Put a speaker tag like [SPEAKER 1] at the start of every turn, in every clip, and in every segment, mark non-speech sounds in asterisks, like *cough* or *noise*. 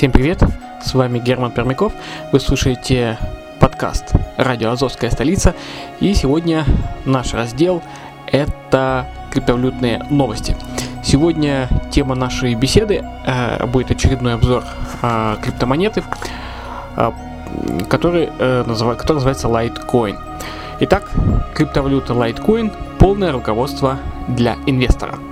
[SPEAKER 1] Всем привет, с вами Герман Пермяков, вы слушаете подкаст «Радио Азовская столица» и сегодня наш раздел – это криптовалютные новости. Сегодня тема нашей беседы э, будет очередной обзор э, криптомонеты, э, который, э, называ, который называется Litecoin. Итак, криптовалюта Litecoin – полное руководство для инвестора –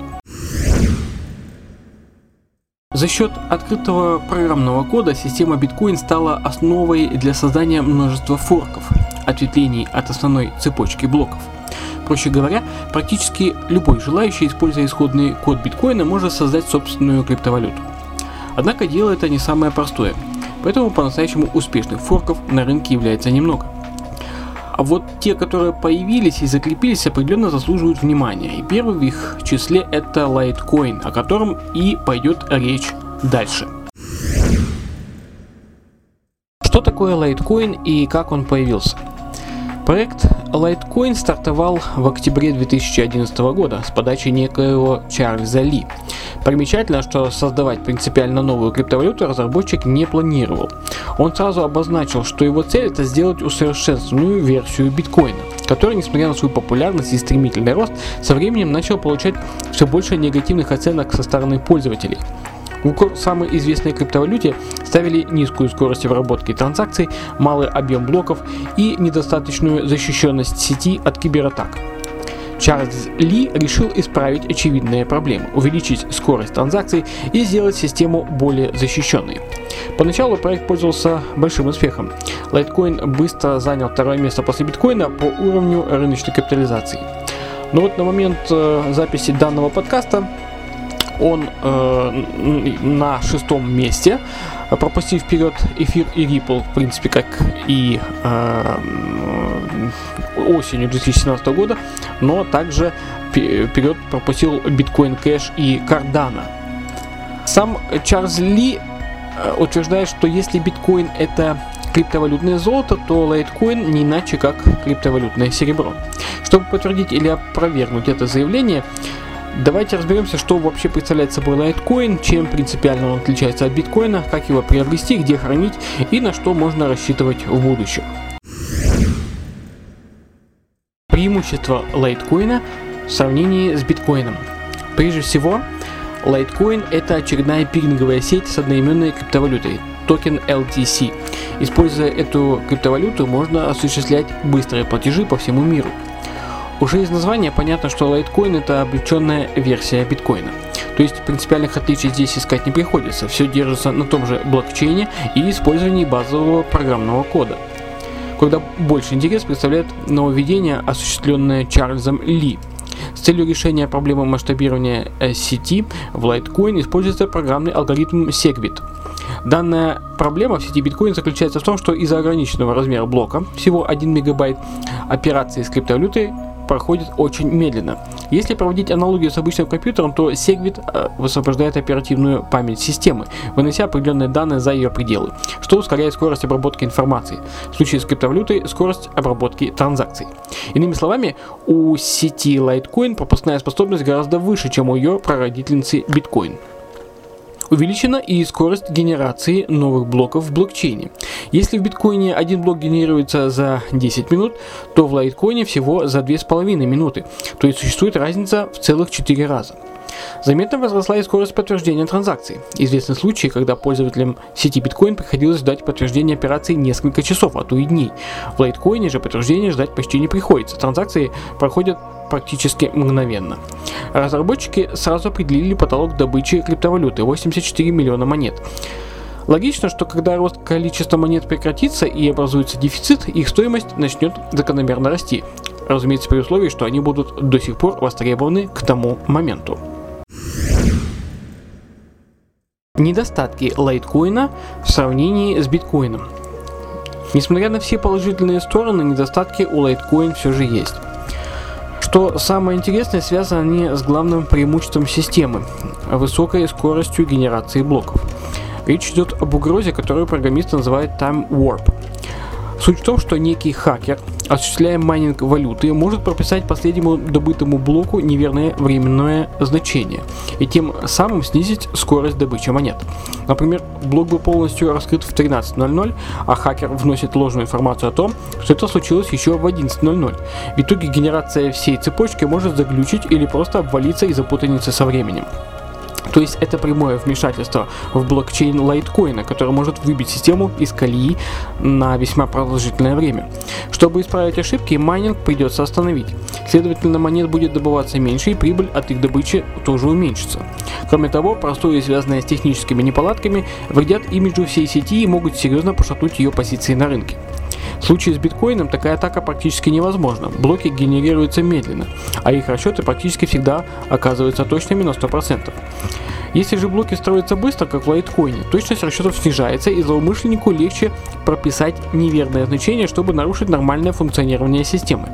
[SPEAKER 1] за счет открытого программного кода система Bitcoin стала основой для создания множества форков, ответвлений от основной цепочки блоков. Проще говоря, практически любой желающий, используя исходный код биткоина, может создать собственную криптовалюту. Однако дело это не самое простое, поэтому по-настоящему успешных форков на рынке является немного. А вот те, которые появились и закрепились, определенно заслуживают внимания. И первый в их числе это Litecoin, о котором и пойдет речь дальше. Что такое Litecoin и как он появился? Проект Litecoin стартовал в октябре 2011 года с подачи некоего Чарльза Ли – Примечательно, что создавать принципиально новую криптовалюту разработчик не планировал. Он сразу обозначил, что его цель это сделать усовершенствованную версию биткоина, который, несмотря на свою популярность и стремительный рост, со временем начал получать все больше негативных оценок со стороны пользователей. В укор самой известной криптовалюте ставили низкую скорость обработки транзакций, малый объем блоков и недостаточную защищенность сети от кибератак. Чарльз Ли решил исправить очевидные проблемы, увеличить скорость транзакций и сделать систему более защищенной. Поначалу проект пользовался большим успехом. Litecoin быстро занял второе место после биткоина по уровню рыночной капитализации. Но вот на момент э, записи данного подкаста он э, на шестом месте, пропустив вперед эфир и Ripple, в принципе, как и э, осенью 2017 года, но также вперед пропустил Bitcoin Cash и Cardano. Сам Чарльз Ли э, утверждает, что если биткоин это криптовалютное золото, то Litecoin не иначе как криптовалютное серебро. Чтобы подтвердить или опровергнуть это заявление, Давайте разберемся, что вообще представляет собой Litecoin, чем принципиально он отличается от биткоина, как его приобрести, где хранить и на что можно рассчитывать в будущем. Преимущество Litecoin в сравнении с биткоином. Прежде всего, Litecoin это очередная пиринговая сеть с одноименной криптовалютой, токен LTC. Используя эту криптовалюту, можно осуществлять быстрые платежи по всему миру – уже из названия понятно, что Litecoin это облегченная версия биткоина. То есть принципиальных отличий здесь искать не приходится. Все держится на том же блокчейне и использовании базового программного кода. Куда больше интерес представляет нововведение, осуществленное Чарльзом Ли. С целью решения проблемы масштабирования э, сети в Litecoin используется программный алгоритм Segwit. Данная проблема в сети биткоин заключается в том, что из-за ограниченного размера блока, всего 1 мегабайт, операции с криптовалютой проходит очень медленно. Если проводить аналогию с обычным компьютером, то Segwit э, высвобождает оперативную память системы, вынося определенные данные за ее пределы, что ускоряет скорость обработки информации. В случае с криптовалютой скорость обработки транзакций. Иными словами, у сети Litecoin пропускная способность гораздо выше, чем у ее прародительницы биткоин. Увеличена и скорость генерации новых блоков в блокчейне. Если в биткоине один блок генерируется за 10 минут, то в лайткоине всего за 2,5 минуты, то есть существует разница в целых 4 раза. Заметно возросла и скорость подтверждения транзакций. Известны случаи, когда пользователям сети биткоин приходилось ждать подтверждения операций несколько часов, а то и дней. В лайткоине же подтверждения ждать почти не приходится. Транзакции проходят практически мгновенно. Разработчики сразу определили потолок добычи криптовалюты – 84 миллиона монет. Логично, что когда рост количества монет прекратится и образуется дефицит, их стоимость начнет закономерно расти. Разумеется, при условии, что они будут до сих пор востребованы к тому моменту. Недостатки лайткоина в сравнении с биткоином. Несмотря на все положительные стороны, недостатки у лайткоин все же есть. Что самое интересное, связаны они с главным преимуществом системы – высокой скоростью генерации блоков. Речь идет об угрозе, которую программисты называют Time Warp. Суть в том, что некий хакер, осуществляя майнинг валюты, может прописать последнему добытому блоку неверное временное значение и тем самым снизить скорость добычи монет. Например, блок был полностью раскрыт в 13.00, а хакер вносит ложную информацию о том, что это случилось еще в 11.00. В итоге генерация всей цепочки может заглючить или просто обвалиться из-за путаницы со временем. То есть это прямое вмешательство в блокчейн лайткоина, который может выбить систему из колеи на весьма продолжительное время. Чтобы исправить ошибки, майнинг придется остановить. Следовательно, монет будет добываться меньше и прибыль от их добычи тоже уменьшится. Кроме того, простое связанное с техническими неполадками вредят имиджу всей сети и могут серьезно пошатнуть ее позиции на рынке. В случае с биткоином такая атака практически невозможна. Блоки генерируются медленно, а их расчеты практически всегда оказываются точными на 100%. Если же блоки строятся быстро, как в лайткоине, точность расчетов снижается и злоумышленнику легче прописать неверное значение, чтобы нарушить нормальное функционирование системы.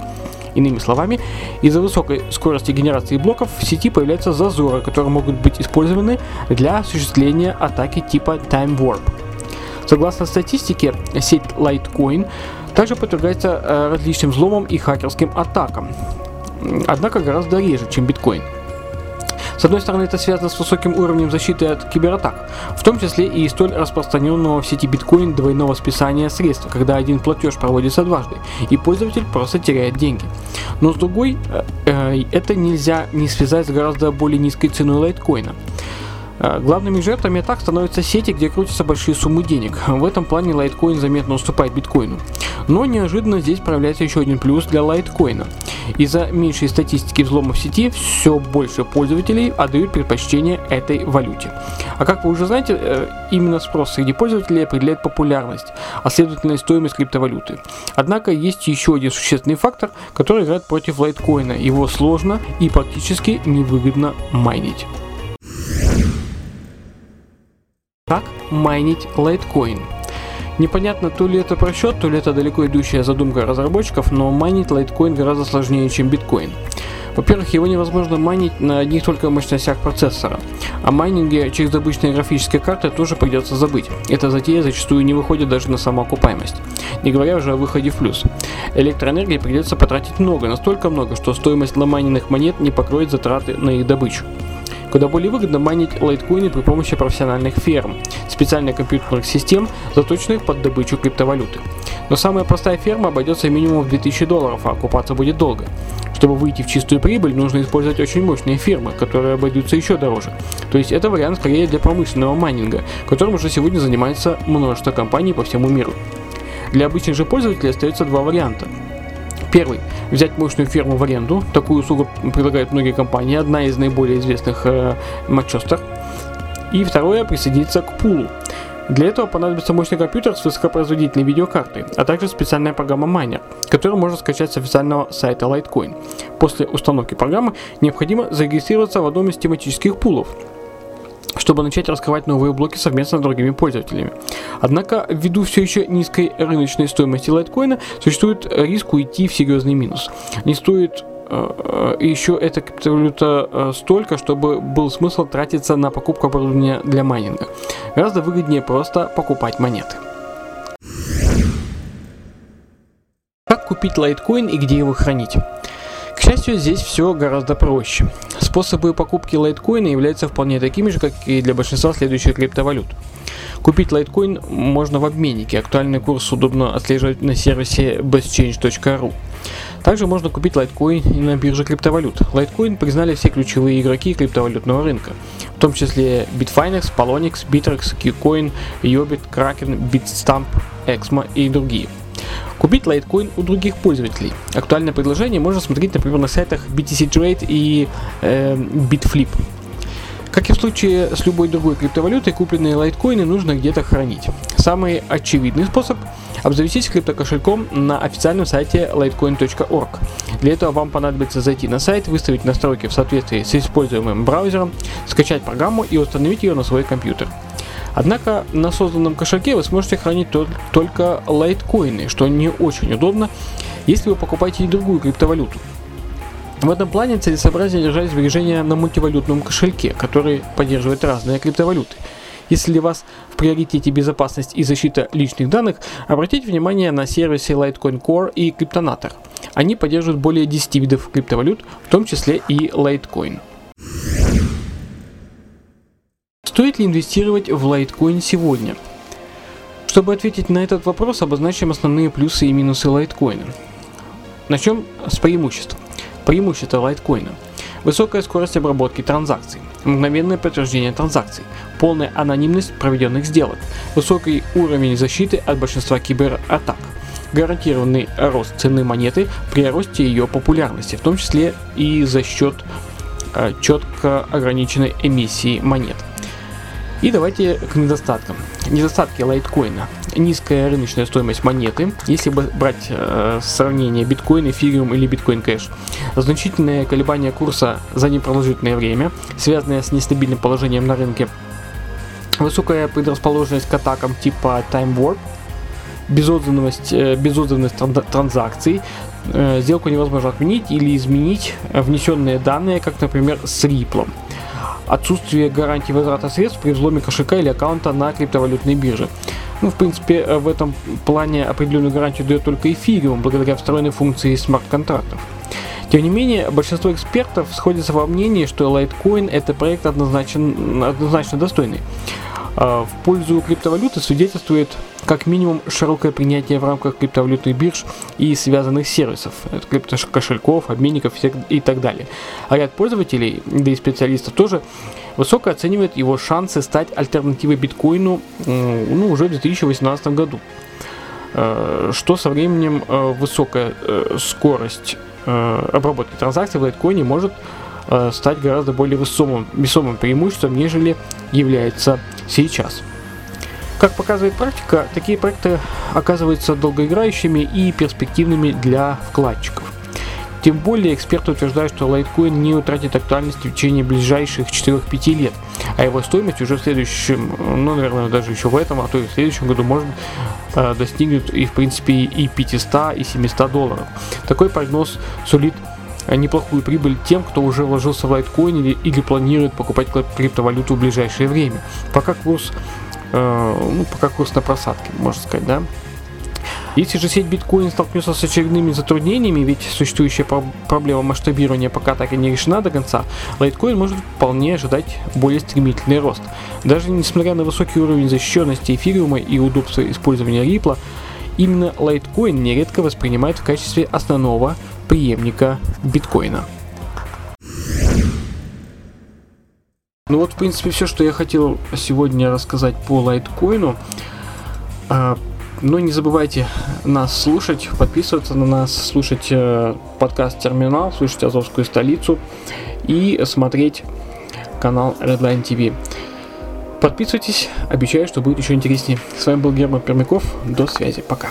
[SPEAKER 1] Иными словами, из-за высокой скорости генерации блоков в сети появляются зазоры, которые могут быть использованы для осуществления атаки типа Time Warp. Согласно статистике, сеть Litecoin также подвергается э, различным взломам и хакерским атакам, однако гораздо реже, чем биткоин. С одной стороны, это связано с высоким уровнем защиты от кибератак, в том числе и столь распространенного в сети биткоин двойного списания средств, когда один платеж проводится дважды, и пользователь просто теряет деньги. Но с другой, э, э, это нельзя не связать с гораздо более низкой ценой лайткоина. Э, главными жертвами атак становятся сети, где крутятся большие суммы денег. *laughs* В этом плане лайткоин заметно уступает биткоину. Но неожиданно здесь проявляется еще один плюс для лайткоина. Из-за меньшей статистики взломов сети все больше пользователей отдают предпочтение этой валюте. А как вы уже знаете, э, именно спрос среди пользователей определяет популярность, а следовательно стоимость криптовалюты. Однако есть еще один существенный фактор, который играет против лайткоина. Его сложно и практически невыгодно майнить. Как майнить лайткоин? Непонятно, то ли это просчет, то ли это далеко идущая задумка разработчиков, но майнить лайткоин гораздо сложнее, чем биткоин. Во-первых, его невозможно майнить на одних только мощностях процессора. О майнинге через обычные графические карты тоже придется забыть. Эта затея зачастую не выходит даже на самоокупаемость. Не говоря уже о выходе в плюс. Электроэнергии придется потратить много, настолько много, что стоимость ломаненных монет не покроет затраты на их добычу. Куда более выгодно майнить лайткоины при помощи профессиональных ферм, специальных компьютерных систем, заточенных под добычу криптовалюты. Но самая простая ферма обойдется минимум в 2000 долларов, а окупаться будет долго. Чтобы выйти в чистую прибыль, нужно использовать очень мощные фирмы, которые обойдутся еще дороже. То есть это вариант скорее для промышленного майнинга, которым уже сегодня занимается множество компаний по всему миру. Для обычных же пользователей остается два варианта. Первый. Взять мощную ферму в аренду. Такую услугу предлагают многие компании. Одна из наиболее известных э, Манчестер. И второе. Присоединиться к пулу. Для этого понадобится мощный компьютер с высокопроизводительной видеокартой, а также специальная программа Miner, которую можно скачать с официального сайта Litecoin. После установки программы необходимо зарегистрироваться в одном из тематических пулов, чтобы начать раскрывать новые блоки совместно с другими пользователями. Однако, ввиду все еще низкой рыночной стоимости лайткоина, существует риск уйти в серьезный минус. Не стоит э, еще эта криптовалюта э, столько, чтобы был смысл тратиться на покупку оборудования для майнинга. Гораздо выгоднее просто покупать монеты. Как купить лайткоин и где его хранить? Счастью, здесь все гораздо проще. Способы покупки лайткоина являются вполне такими же, как и для большинства следующих криптовалют. Купить лайткоин можно в обменнике. Актуальный курс удобно отслеживать на сервисе bestchange.ru. Также можно купить лайткоин и на бирже криптовалют. Лайткоин признали все ключевые игроки криптовалютного рынка, в том числе Bitfinex, Polonix, Bittrex, Qcoin, Yobit, Kraken, Bitstamp, Exmo и другие. Купить лайткоин у других пользователей. Актуальное предложение можно смотреть, например, на сайтах BTC Trade и э, Bitflip. Как и в случае с любой другой криптовалютой, купленные лайткоины нужно где-то хранить. Самый очевидный способ – обзавестись криптокошельком на официальном сайте litecoin.org. Для этого вам понадобится зайти на сайт, выставить настройки в соответствии с используемым браузером, скачать программу и установить ее на свой компьютер. Однако на созданном кошельке вы сможете хранить тол- только лайткоины, что не очень удобно, если вы покупаете и другую криптовалюту. В этом плане целесообразнее держать сбережения на мультивалютном кошельке, который поддерживает разные криптовалюты. Если для вас в приоритете безопасность и защита личных данных, обратите внимание на сервисы Litecoin Core и Cryptonator. Они поддерживают более 10 видов криптовалют, в том числе и Litecoin. Стоит ли инвестировать в Litecoin сегодня? Чтобы ответить на этот вопрос, обозначим основные плюсы и минусы лайткоина. Начнем с преимуществ. Преимущество лайткоина. Высокая скорость обработки транзакций, мгновенное подтверждение транзакций, полная анонимность проведенных сделок, высокий уровень защиты от большинства кибератак, гарантированный рост цены монеты при росте ее популярности, в том числе и за счет э, четко ограниченной эмиссии монет. И давайте к недостаткам. Недостатки лайткоина. Низкая рыночная стоимость монеты, если брать э, сравнение биткоин, эфириум или биткоин кэш. Значительное колебание курса за непродолжительное время, связанное с нестабильным положением на рынке. Высокая предрасположенность к атакам типа Time Warp, безотзывность, э, безотзывность тран- транзакций, э, сделку невозможно отменить или изменить внесенные данные, как, например, с Ripple отсутствие гарантии возврата средств при взломе кошелька или аккаунта на криптовалютной бирже. Ну, в принципе, э, в этом плане определенную гарантию дает только эфириум, благодаря встроенной функции смарт-контрактов. Тем не менее, большинство экспертов сходятся во мнении, что Litecoin это проект однозначно, однозначно достойный. А, В пользу криптовалюты свидетельствует как минимум широкое принятие в рамках криптовалютных бирж и связанных сервисов, это криптокошельков, обменников и так- далее. А ряд пользователей, да и специалистов тоже, высоко оценивает его шансы стать альтернативой биткоину ну, уже в 2018 году. Э, Что со временем э, высокая э, скорость э, обработки транзакций в лайткоине может э, стать гораздо более весомым, весомым преимуществом, нежели является сейчас. Как показывает практика, такие проекты оказываются долгоиграющими и перспективными для вкладчиков. Тем более эксперты утверждают, что Litecoin не утратит актуальности в течение ближайших 4-5 лет, а его стоимость уже в следующем, ну, наверное, даже еще в этом, а то и в следующем году может э, достигнет и, в принципе, и 500, и 700 долларов. Такой прогноз сулит неплохую прибыль тем, кто уже вложился в Litecoin или, или планирует покупать крип- криптовалюту в ближайшее время. Пока курс, ну, пока курс на просадке, можно сказать, да. Если же сеть биткоин столкнется с очередными затруднениями, ведь существующая про- проблема масштабирования пока так и не решена до конца, лайткоин может вполне ожидать более стремительный рост. Даже несмотря на высокий уровень защищенности эфириума и удобства использования рипла, именно лайткоин нередко воспринимают в качестве основного преемника биткоина. Ну вот, в принципе, все, что я хотел сегодня рассказать по лайткоину. А, Но не забывайте нас слушать, подписываться на нас, слушать э, подкаст Терминал, слушать Азовскую столицу и смотреть канал Redline TV. Подписывайтесь, обещаю, что будет еще интереснее. С вами был Герман Пермяков. До связи. Пока.